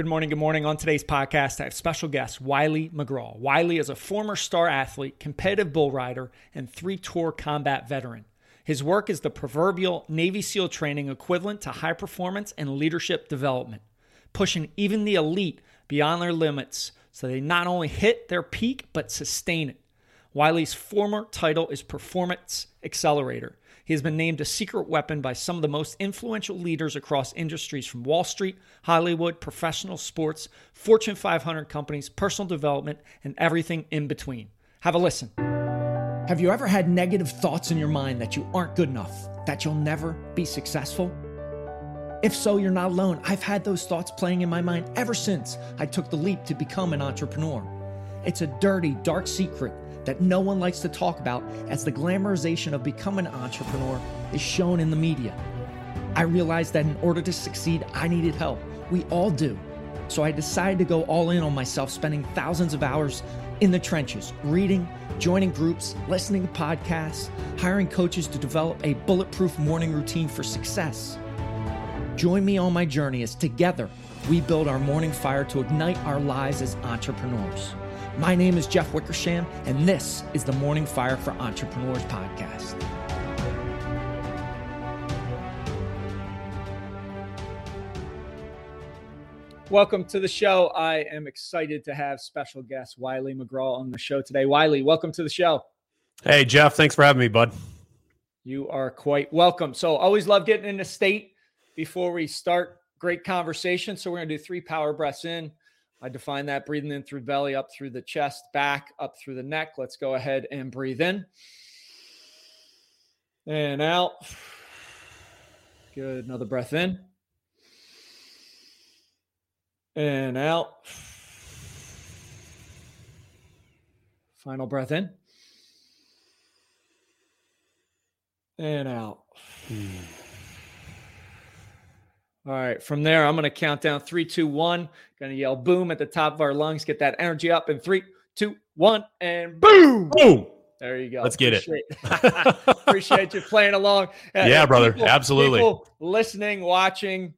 good morning. Good morning. On today's podcast, I have special guest Wiley McGraw. Wiley is a former star athlete, competitive bull rider, and three tour combat veteran. His work is the proverbial Navy SEAL training equivalent to high performance and leadership development, pushing even the elite beyond their limits so they not only hit their peak but sustain it. Wiley's former title is Performance Accelerator. He has been named a secret weapon by some of the most influential leaders across industries from Wall Street, Hollywood, professional sports, Fortune 500 companies, personal development, and everything in between. Have a listen. Have you ever had negative thoughts in your mind that you aren't good enough, that you'll never be successful? If so, you're not alone. I've had those thoughts playing in my mind ever since I took the leap to become an entrepreneur. It's a dirty, dark secret that no one likes to talk about as the glamorization of becoming an entrepreneur is shown in the media. I realized that in order to succeed, I needed help. We all do. So I decided to go all in on myself, spending thousands of hours in the trenches, reading, joining groups, listening to podcasts, hiring coaches to develop a bulletproof morning routine for success. Join me on my journey as together we build our morning fire to ignite our lives as entrepreneurs. My name is Jeff Wickersham, and this is the Morning Fire for Entrepreneurs podcast. Welcome to the show. I am excited to have special guest Wiley McGraw on the show today. Wiley, welcome to the show. Hey, Jeff. Thanks for having me, bud. You are quite welcome. So, always love getting into state before we start. Great conversation. So, we're going to do three power breaths in, I define that breathing in through belly, up through the chest, back, up through the neck. Let's go ahead and breathe in and out. Good. Another breath in and out. Final breath in and out. Hmm. All right. From there, I'm going to count down three, two, one. Going to yell boom at the top of our lungs. Get that energy up in three, two, one, and boom. Boom. There you go. Let's get appreciate, it. appreciate you playing along. Uh, yeah, brother. People, Absolutely. People listening, watching.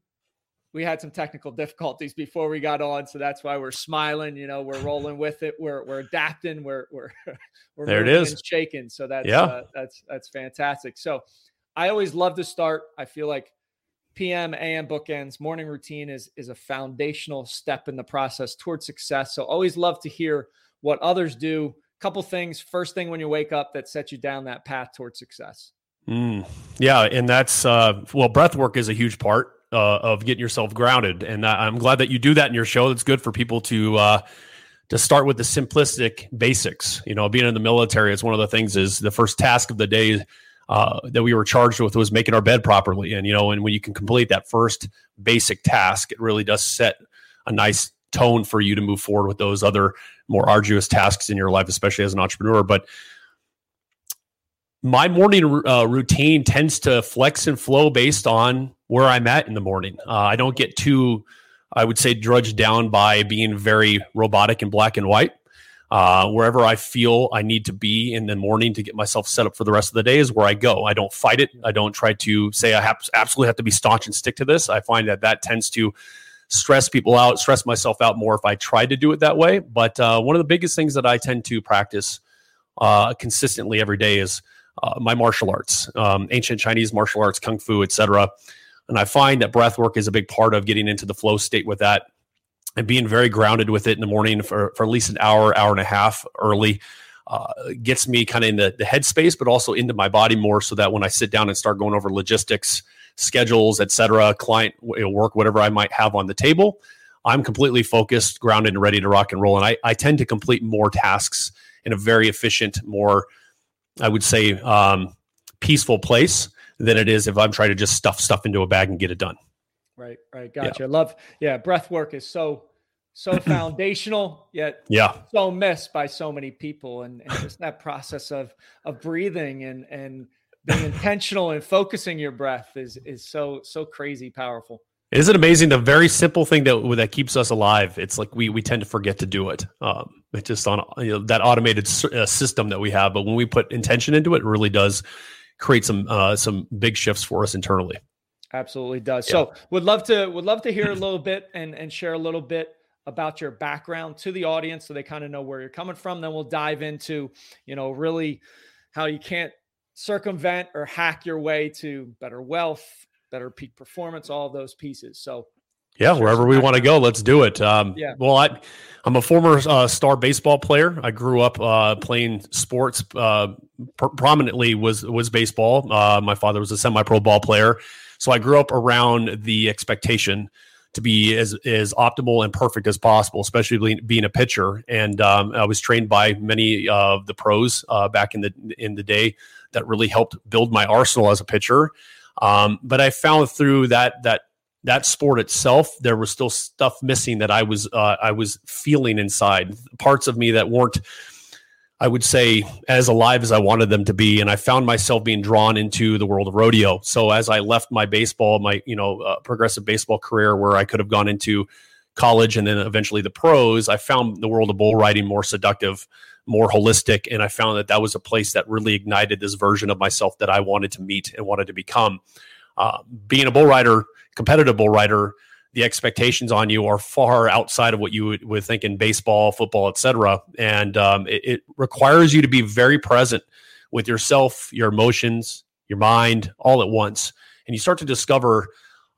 We had some technical difficulties before we got on, so that's why we're smiling. You know, we're rolling with it. We're we're adapting. We're we're we're there. It is shaking. So that's yeah. Uh, that's that's fantastic. So I always love to start. I feel like PM, AM bookends, morning routine is is a foundational step in the process towards success. So always love to hear what others do. Couple things. First thing when you wake up that sets you down that path towards success. Mm, yeah, and that's uh, well, breath work is a huge part uh, of getting yourself grounded, and I'm glad that you do that in your show. That's good for people to uh, to start with the simplistic basics. You know, being in the military, it's one of the things is the first task of the day uh, that we were charged with was making our bed properly. And, you know, and when you can complete that first basic task, it really does set a nice tone for you to move forward with those other more arduous tasks in your life, especially as an entrepreneur. But my morning uh, routine tends to flex and flow based on where I'm at in the morning. Uh, I don't get too, I would say, drudged down by being very robotic and black and white. Uh, wherever I feel I need to be in the morning to get myself set up for the rest of the day is where I go. I don't fight it. I don't try to say I have absolutely have to be staunch and stick to this. I find that that tends to stress people out, stress myself out more if I try to do it that way. But uh, one of the biggest things that I tend to practice uh, consistently every day is uh, my martial arts, um, ancient Chinese martial arts, kung fu, etc. And I find that breath work is a big part of getting into the flow state with that and being very grounded with it in the morning for, for at least an hour, hour and a half early uh, gets me kind of in the, the headspace, but also into my body more so that when I sit down and start going over logistics, schedules, etc., client work, whatever I might have on the table, I'm completely focused, grounded, and ready to rock and roll. And I, I tend to complete more tasks in a very efficient, more, I would say, um, peaceful place than it is if I'm trying to just stuff stuff into a bag and get it done. Right, right. Gotcha. Yeah. Love, yeah, breath work is so so foundational, yet yeah, so missed by so many people. And, and just that process of of breathing and and being intentional and focusing your breath is is so so crazy powerful. Is it amazing? The very simple thing that that keeps us alive. It's like we we tend to forget to do it. Um, it's just on you know, that automated uh, system that we have. But when we put intention into it, it really does create some uh, some big shifts for us internally. Absolutely does. Yeah. So would love to would love to hear a little bit and and share a little bit about your background to the audience so they kind of know where you're coming from. Then we'll dive into, you know, really how you can't circumvent or hack your way to better wealth, better peak performance, all those pieces. So yeah, wherever we want to go, let's do it. Um, yeah. Well, I, I'm a former uh, star baseball player. I grew up uh, playing sports. Uh, pr- prominently was was baseball. Uh, my father was a semi-pro ball player, so I grew up around the expectation to be as as optimal and perfect as possible, especially being a pitcher. And um, I was trained by many of the pros uh, back in the in the day that really helped build my arsenal as a pitcher. Um, but I found through that that that sport itself, there was still stuff missing that I was uh, I was feeling inside parts of me that weren't, I would say, as alive as I wanted them to be, and I found myself being drawn into the world of rodeo. So as I left my baseball, my you know uh, progressive baseball career, where I could have gone into college and then eventually the pros, I found the world of bull riding more seductive, more holistic, and I found that that was a place that really ignited this version of myself that I wanted to meet and wanted to become. Uh, being a bull rider competitive bull rider, the expectations on you are far outside of what you would, would think in baseball, football, etc. And um, it, it, requires you to be very present with yourself, your emotions, your mind, all at once, and you start to discover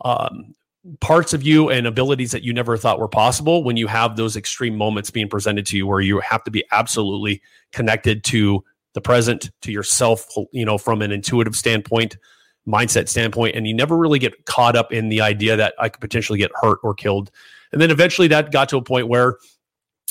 um, parts of you and abilities that you never thought were possible when you have those extreme moments being presented to you, where you have to be absolutely connected to the present, to yourself, you know, from an intuitive standpoint mindset standpoint, and you never really get caught up in the idea that I could potentially get hurt or killed. And then eventually that got to a point where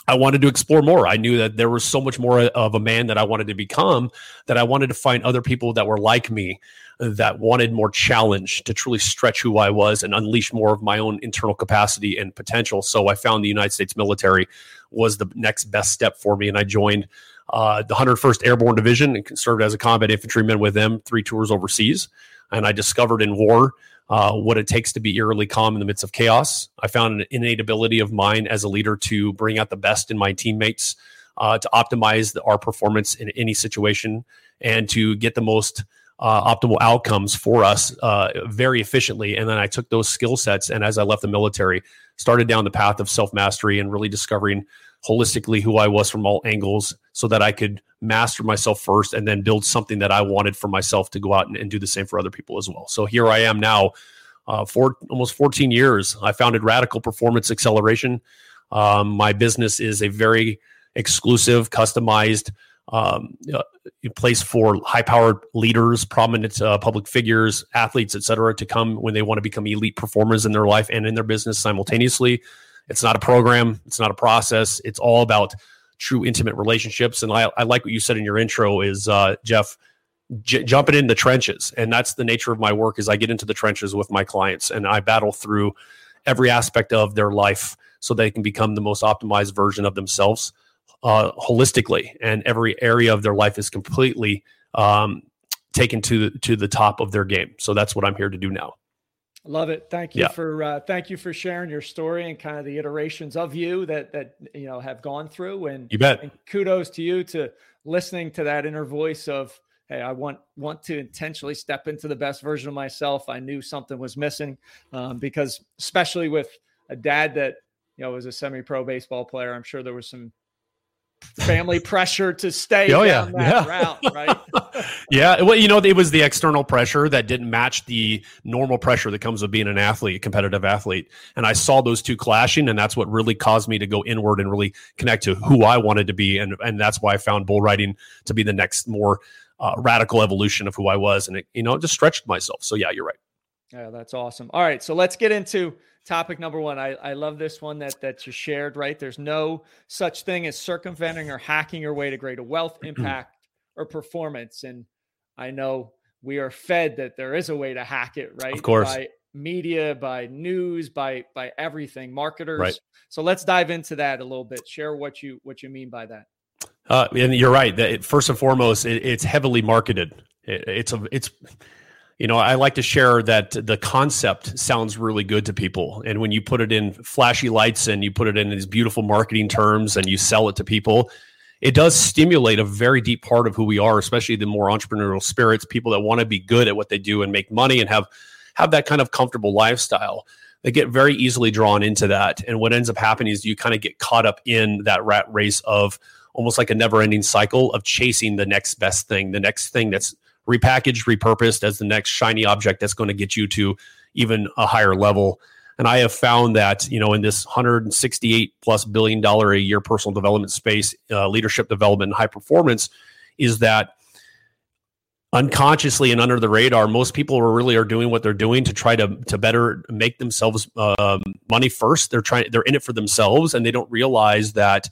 I wanted to explore more. I knew that there was so much more of a man that I wanted to become that I wanted to find other people that were like me that wanted more challenge to truly stretch who I was and unleash more of my own internal capacity and potential. So I found the United States military was the next best step for me. And I joined uh, the 101st Airborne Division and served as a combat infantryman with them three tours overseas and I discovered in war uh, what it takes to be eerily calm in the midst of chaos. I found an innate ability of mine as a leader to bring out the best in my teammates, uh, to optimize the, our performance in any situation, and to get the most uh, optimal outcomes for us uh, very efficiently. And then I took those skill sets, and as I left the military, started down the path of self mastery and really discovering holistically who I was from all angles so that I could master myself first and then build something that I wanted for myself to go out and, and do the same for other people as well. So here I am now, uh, for almost 14 years. I founded Radical Performance Acceleration. Um, my business is a very exclusive, customized um, uh, place for high-powered leaders, prominent uh, public figures, athletes, et cetera, to come when they want to become elite performers in their life and in their business simultaneously. It's not a program. It's not a process. It's all about true intimate relationships. And I, I like what you said in your intro is uh, Jeff, j- jumping in the trenches. And that's the nature of my work is I get into the trenches with my clients and I battle through every aspect of their life so they can become the most optimized version of themselves uh, holistically. And every area of their life is completely um, taken to to the top of their game. So that's what I'm here to do now. Love it. Thank you yeah. for uh, thank you for sharing your story and kind of the iterations of you that that you know have gone through. And you bet. And kudos to you to listening to that inner voice of hey, I want want to intentionally step into the best version of myself. I knew something was missing um, because especially with a dad that you know was a semi-pro baseball player, I'm sure there was some family pressure to stay oh, yeah. yeah. route, right? yeah. Well, you know, it was the external pressure that didn't match the normal pressure that comes with being an athlete, a competitive athlete. And I saw those two clashing, and that's what really caused me to go inward and really connect to who I wanted to be. And and that's why I found bull riding to be the next more uh, radical evolution of who I was. And it, you know, it just stretched myself. So yeah, you're right. Yeah, that's awesome. All right. So let's get into topic number one. I, I love this one that that you shared, right? There's no such thing as circumventing or hacking your way to greater wealth, impact, or performance. And I know we are fed that there is a way to hack it, right? Of course. By media, by news, by by everything, marketers. Right. So let's dive into that a little bit. Share what you what you mean by that. Uh, and you're right. That first and foremost, it, it's heavily marketed. It, it's a it's you know, I like to share that the concept sounds really good to people. And when you put it in flashy lights and you put it in these beautiful marketing terms and you sell it to people, it does stimulate a very deep part of who we are, especially the more entrepreneurial spirits, people that want to be good at what they do and make money and have have that kind of comfortable lifestyle, they get very easily drawn into that. And what ends up happening is you kind of get caught up in that rat race of almost like a never ending cycle of chasing the next best thing, the next thing that's repackaged, repurposed as the next shiny object that's going to get you to even a higher level. And I have found that, you know, in this 168 plus billion dollar a year personal development space, uh, leadership development, and high performance, is that unconsciously and under the radar, most people are really are doing what they're doing to try to to better make themselves um, money first. They're trying, they're in it for themselves, and they don't realize that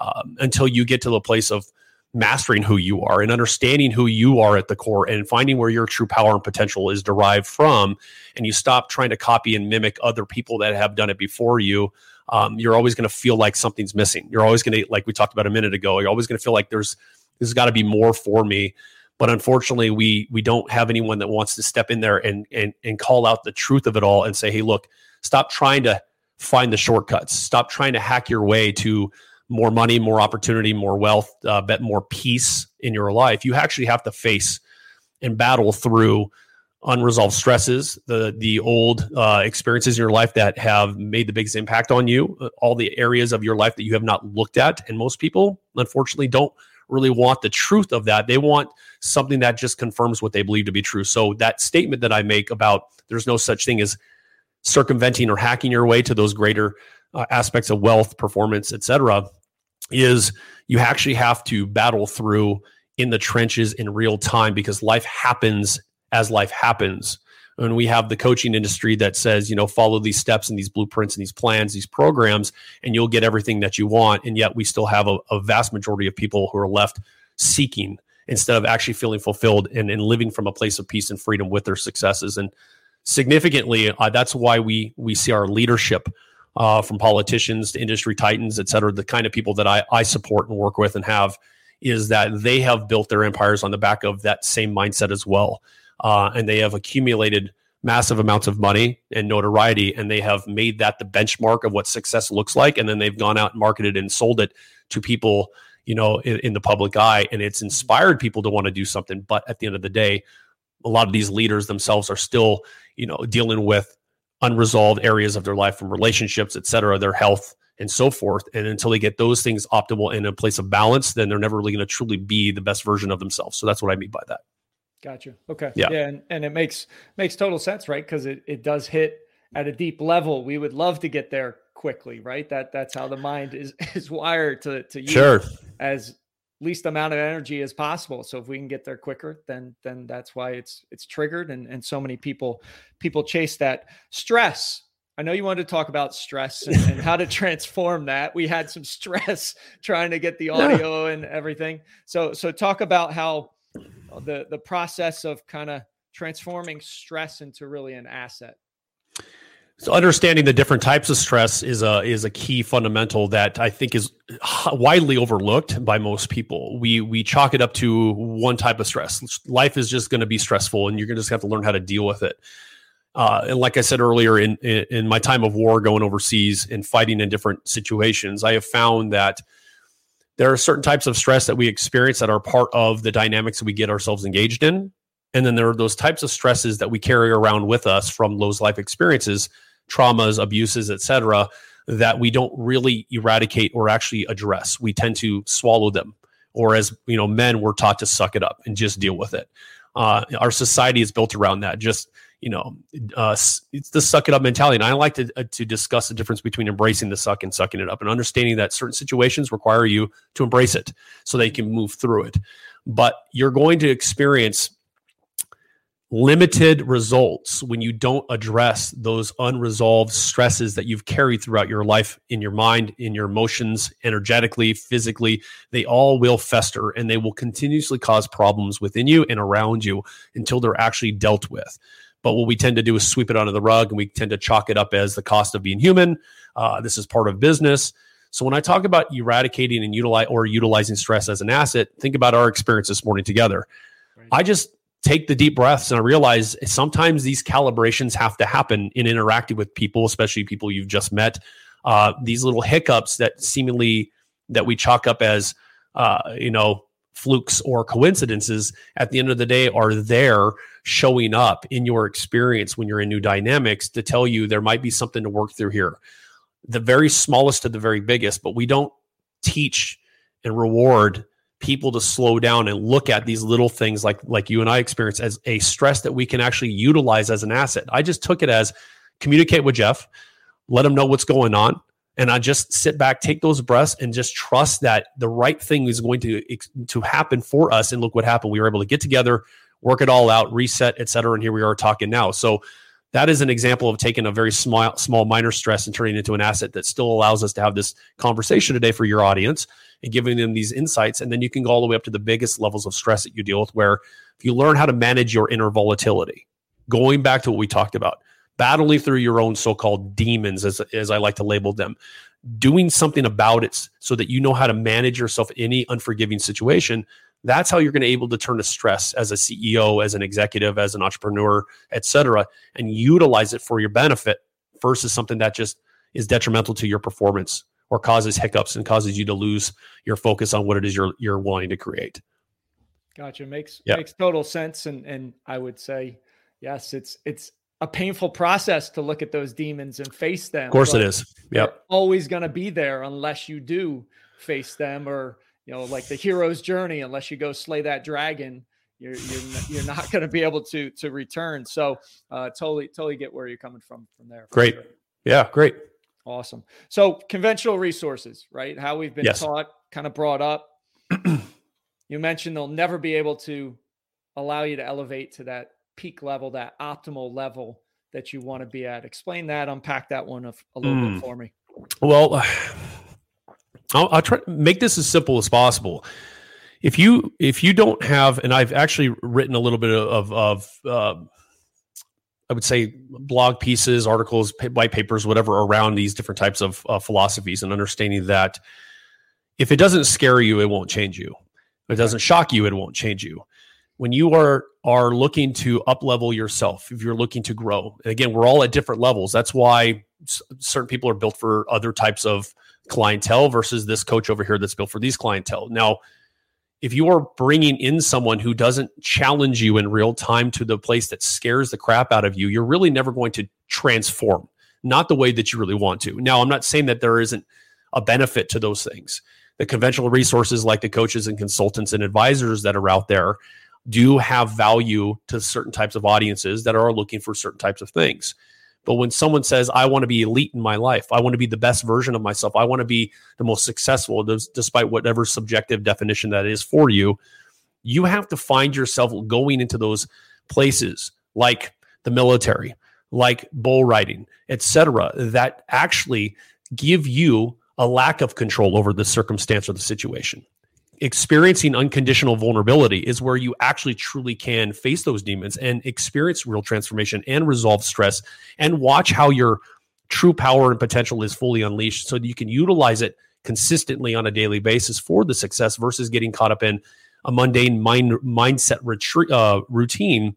um, until you get to the place of mastering who you are and understanding who you are at the core and finding where your true power and potential is derived from and you stop trying to copy and mimic other people that have done it before you um, you're always going to feel like something's missing. You're always going to like we talked about a minute ago you're always going to feel like there's there's got to be more for me. But unfortunately we we don't have anyone that wants to step in there and and and call out the truth of it all and say hey look stop trying to find the shortcuts. Stop trying to hack your way to more money, more opportunity, more wealth, uh, bet more peace in your life, you actually have to face and battle through unresolved stresses, the the old uh, experiences in your life that have made the biggest impact on you, uh, all the areas of your life that you have not looked at, and most people, unfortunately, don't really want the truth of that. They want something that just confirms what they believe to be true. So that statement that I make about there's no such thing as circumventing or hacking your way to those greater uh, aspects of wealth, performance, etc is you actually have to battle through in the trenches in real time because life happens as life happens. And we have the coaching industry that says, you know, follow these steps and these blueprints and these plans, these programs, and you'll get everything that you want. And yet we still have a, a vast majority of people who are left seeking instead of actually feeling fulfilled and, and living from a place of peace and freedom with their successes. And significantly, uh, that's why we we see our leadership uh, from politicians to industry titans, et cetera, the kind of people that I, I support and work with and have is that they have built their empires on the back of that same mindset as well. Uh, and they have accumulated massive amounts of money and notoriety, and they have made that the benchmark of what success looks like. And then they've gone out and marketed and sold it to people, you know, in, in the public eye. And it's inspired people to want to do something. But at the end of the day, a lot of these leaders themselves are still, you know, dealing with unresolved areas of their life from relationships, et cetera, their health and so forth. And until they get those things optimal and in a place of balance, then they're never really going to truly be the best version of themselves. So that's what I mean by that. Gotcha. Okay. Yeah. yeah and, and it makes makes total sense, right? Because it, it does hit at a deep level. We would love to get there quickly, right? That that's how the mind is is wired to to use sure. as least amount of energy as possible. So if we can get there quicker, then then that's why it's it's triggered and and so many people people chase that stress. I know you wanted to talk about stress and, and how to transform that. We had some stress trying to get the audio yeah. and everything. So so talk about how the the process of kind of transforming stress into really an asset. So understanding the different types of stress is a is a key fundamental that I think is widely overlooked by most people. We we chalk it up to one type of stress. Life is just going to be stressful, and you're going to just have to learn how to deal with it. Uh, and like I said earlier, in, in in my time of war, going overseas and fighting in different situations, I have found that there are certain types of stress that we experience that are part of the dynamics that we get ourselves engaged in, and then there are those types of stresses that we carry around with us from those life experiences traumas, abuses, etc., that we don't really eradicate or actually address. We tend to swallow them, or as you know, men we're taught to suck it up and just deal with it. Uh, our society is built around that. Just you know, uh, it's the suck it up mentality. And I like to uh, to discuss the difference between embracing the suck and sucking it up, and understanding that certain situations require you to embrace it so they can move through it. But you're going to experience limited results when you don't address those unresolved stresses that you've carried throughout your life in your mind, in your emotions, energetically, physically. They all will fester and they will continuously cause problems within you and around you until they're actually dealt with. But what we tend to do is sweep it under the rug and we tend to chalk it up as the cost of being human. Uh, this is part of business. So when I talk about eradicating and utilize or utilizing stress as an asset, think about our experience this morning together. Right. I just take the deep breaths and I realize sometimes these calibrations have to happen in interacting with people, especially people you've just met. Uh, these little hiccups that seemingly that we chalk up as uh, you know flukes or coincidences at the end of the day are there showing up in your experience when you're in new dynamics to tell you there might be something to work through here. The very smallest to the very biggest, but we don't teach and reward people to slow down and look at these little things like like you and I experience as a stress that we can actually utilize as an asset. I just took it as communicate with Jeff, let him know what's going on, and I just sit back, take those breaths, and just trust that the right thing is going to to happen for us. And look what happened. We were able to get together, work it all out, reset, et cetera. And here we are talking now. So that is an example of taking a very small, small minor stress and turning it into an asset that still allows us to have this conversation today for your audience and giving them these insights. And then you can go all the way up to the biggest levels of stress that you deal with, where if you learn how to manage your inner volatility, going back to what we talked about, battling through your own so-called demons as, as i like to label them doing something about it so that you know how to manage yourself in any unforgiving situation that's how you're going to be able to turn to stress as a ceo as an executive as an entrepreneur etc and utilize it for your benefit versus something that just is detrimental to your performance or causes hiccups and causes you to lose your focus on what it is you're you're wanting to create gotcha makes yep. makes total sense and and i would say yes it's it's a painful process to look at those demons and face them. Of course, it is. Yep. Always going to be there unless you do face them, or you know, like the hero's journey. Unless you go slay that dragon, you're you're, you're not going to be able to to return. So, uh, totally totally get where you're coming from from there. Great. Sure. Yeah. Great. Awesome. So, conventional resources, right? How we've been yes. taught, kind of brought up. you mentioned they'll never be able to allow you to elevate to that peak level, that optimal level that you want to be at. Explain that, unpack that one a, a little mm. bit for me. Well, I'll, I'll, try to make this as simple as possible. If you if you don't have, and I've actually written a little bit of of uh, I would say blog pieces, articles, white papers, whatever around these different types of uh, philosophies and understanding that if it doesn't scare you, it won't change you. If it doesn't shock you, it won't change you. When you are are looking to up level yourself if you're looking to grow again we're all at different levels. That's why certain people are built for other types of clientele versus this coach over here that's built for these clientele. Now if you are bringing in someone who doesn't challenge you in real time to the place that scares the crap out of you you're really never going to transform. Not the way that you really want to. Now i'm not saying that there isn't a benefit to those things. The conventional resources like the coaches and consultants and advisors that are out there do have value to certain types of audiences that are looking for certain types of things. But when someone says, I want to be elite in my life, I want to be the best version of myself, I want to be the most successful, despite whatever subjective definition that is for you, you have to find yourself going into those places like the military, like bull riding, etc., that actually give you a lack of control over the circumstance or the situation experiencing unconditional vulnerability is where you actually truly can face those demons and experience real transformation and resolve stress and watch how your true power and potential is fully unleashed so that you can utilize it consistently on a daily basis for the success versus getting caught up in a mundane mind mindset retreat, uh, routine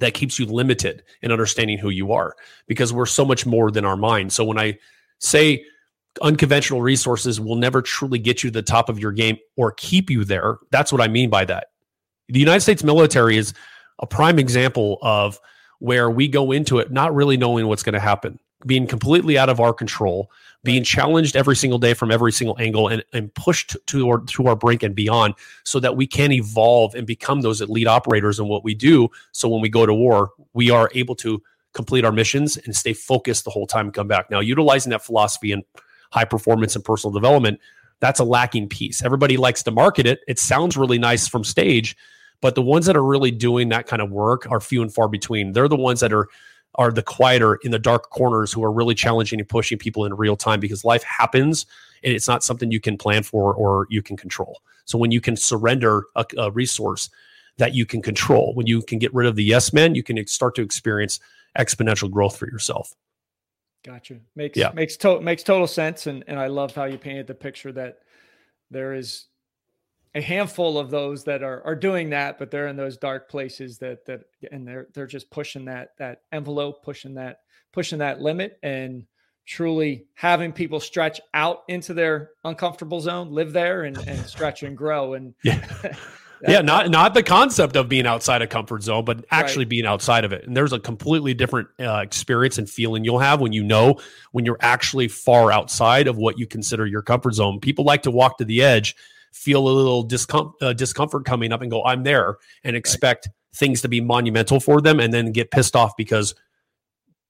that keeps you limited in understanding who you are because we're so much more than our mind. So when i say unconventional resources will never truly get you to the top of your game or keep you there. That's what I mean by that. The United States military is a prime example of where we go into it not really knowing what's going to happen, being completely out of our control, being challenged every single day from every single angle and, and pushed to our, to our brink and beyond so that we can evolve and become those elite operators in what we do. So when we go to war, we are able to complete our missions and stay focused the whole time and come back. Now, utilizing that philosophy and high performance and personal development, that's a lacking piece. Everybody likes to market it. It sounds really nice from stage, but the ones that are really doing that kind of work are few and far between. They're the ones that are are the quieter in the dark corners who are really challenging and pushing people in real time because life happens and it's not something you can plan for or you can control. So when you can surrender a, a resource that you can control, when you can get rid of the yes men, you can start to experience exponential growth for yourself. Gotcha. Makes yeah. makes to- makes total sense, and and I love how you painted the picture that there is a handful of those that are are doing that, but they're in those dark places that that and they're they're just pushing that that envelope, pushing that pushing that limit, and truly having people stretch out into their uncomfortable zone, live there and, and stretch and grow. And yeah. yeah, not not the concept of being outside a comfort zone, but actually right. being outside of it. And there's a completely different uh, experience and feeling you'll have when you know when you're actually far outside of what you consider your comfort zone. People like to walk to the edge, feel a little discom- uh, discomfort coming up, and go, "I'm there," and expect right. things to be monumental for them, and then get pissed off because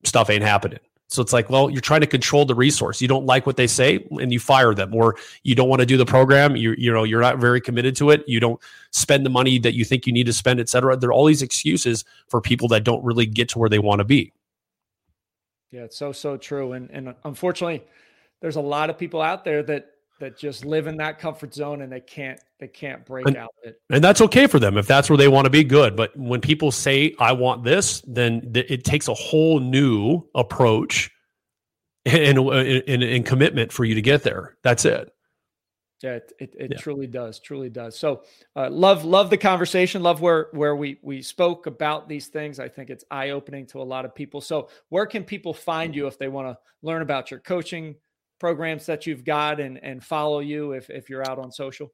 stuff ain't happening. So it's like, well, you're trying to control the resource. You don't like what they say and you fire them, or you don't want to do the program. You you know you're not very committed to it. You don't spend the money that you think you need to spend, et cetera. There are all these excuses for people that don't really get to where they want to be. Yeah, it's so so true. And and unfortunately, there's a lot of people out there that that just live in that comfort zone and they can't they can't break and, out it. And that's okay for them if that's where they want to be good. But when people say I want this, then th- it takes a whole new approach and, and, and commitment for you to get there. That's it. Yeah, it, it, it yeah. truly does, truly does. So, uh, love love the conversation. Love where where we we spoke about these things. I think it's eye opening to a lot of people. So, where can people find you if they want to learn about your coaching, programs that you've got and and follow you if if you're out on social?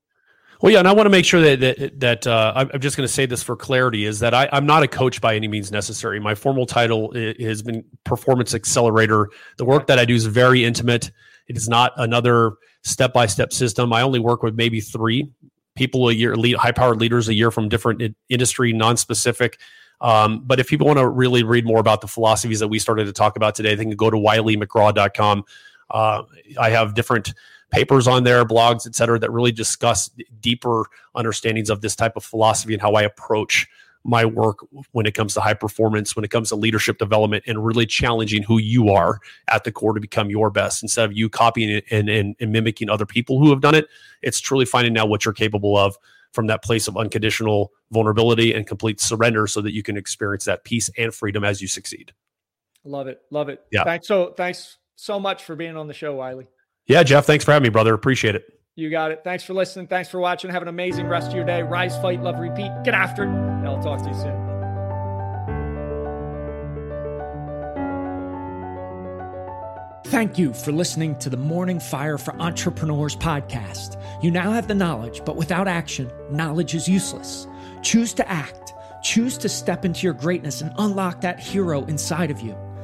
Well, yeah, and I want to make sure that that, that uh, I'm just going to say this for clarity is that I, am not a coach by any means necessary. My formal title has been performance accelerator. The work that I do is very intimate. It is not another step by step system. I only work with maybe three people a year, lead, high powered leaders a year from different industry, non specific. Um, but if people want to really read more about the philosophies that we started to talk about today, they can go to wileymcgraw.com. Uh, I have different papers on there, blogs, et cetera, that really discuss deeper understandings of this type of philosophy and how I approach my work when it comes to high performance, when it comes to leadership development, and really challenging who you are at the core to become your best instead of you copying it and, and, and mimicking other people who have done it. It's truly finding out what you're capable of from that place of unconditional vulnerability and complete surrender so that you can experience that peace and freedom as you succeed. Love it. Love it. Yeah. Thanks so thanks so much for being on the show, Wiley. Yeah, Jeff, thanks for having me, brother. Appreciate it. You got it. Thanks for listening. Thanks for watching. Have an amazing rest of your day. Rise, fight, love, repeat. Get after it. And I'll talk to you soon. Thank you for listening to the Morning Fire for Entrepreneurs podcast. You now have the knowledge, but without action, knowledge is useless. Choose to act. Choose to step into your greatness and unlock that hero inside of you.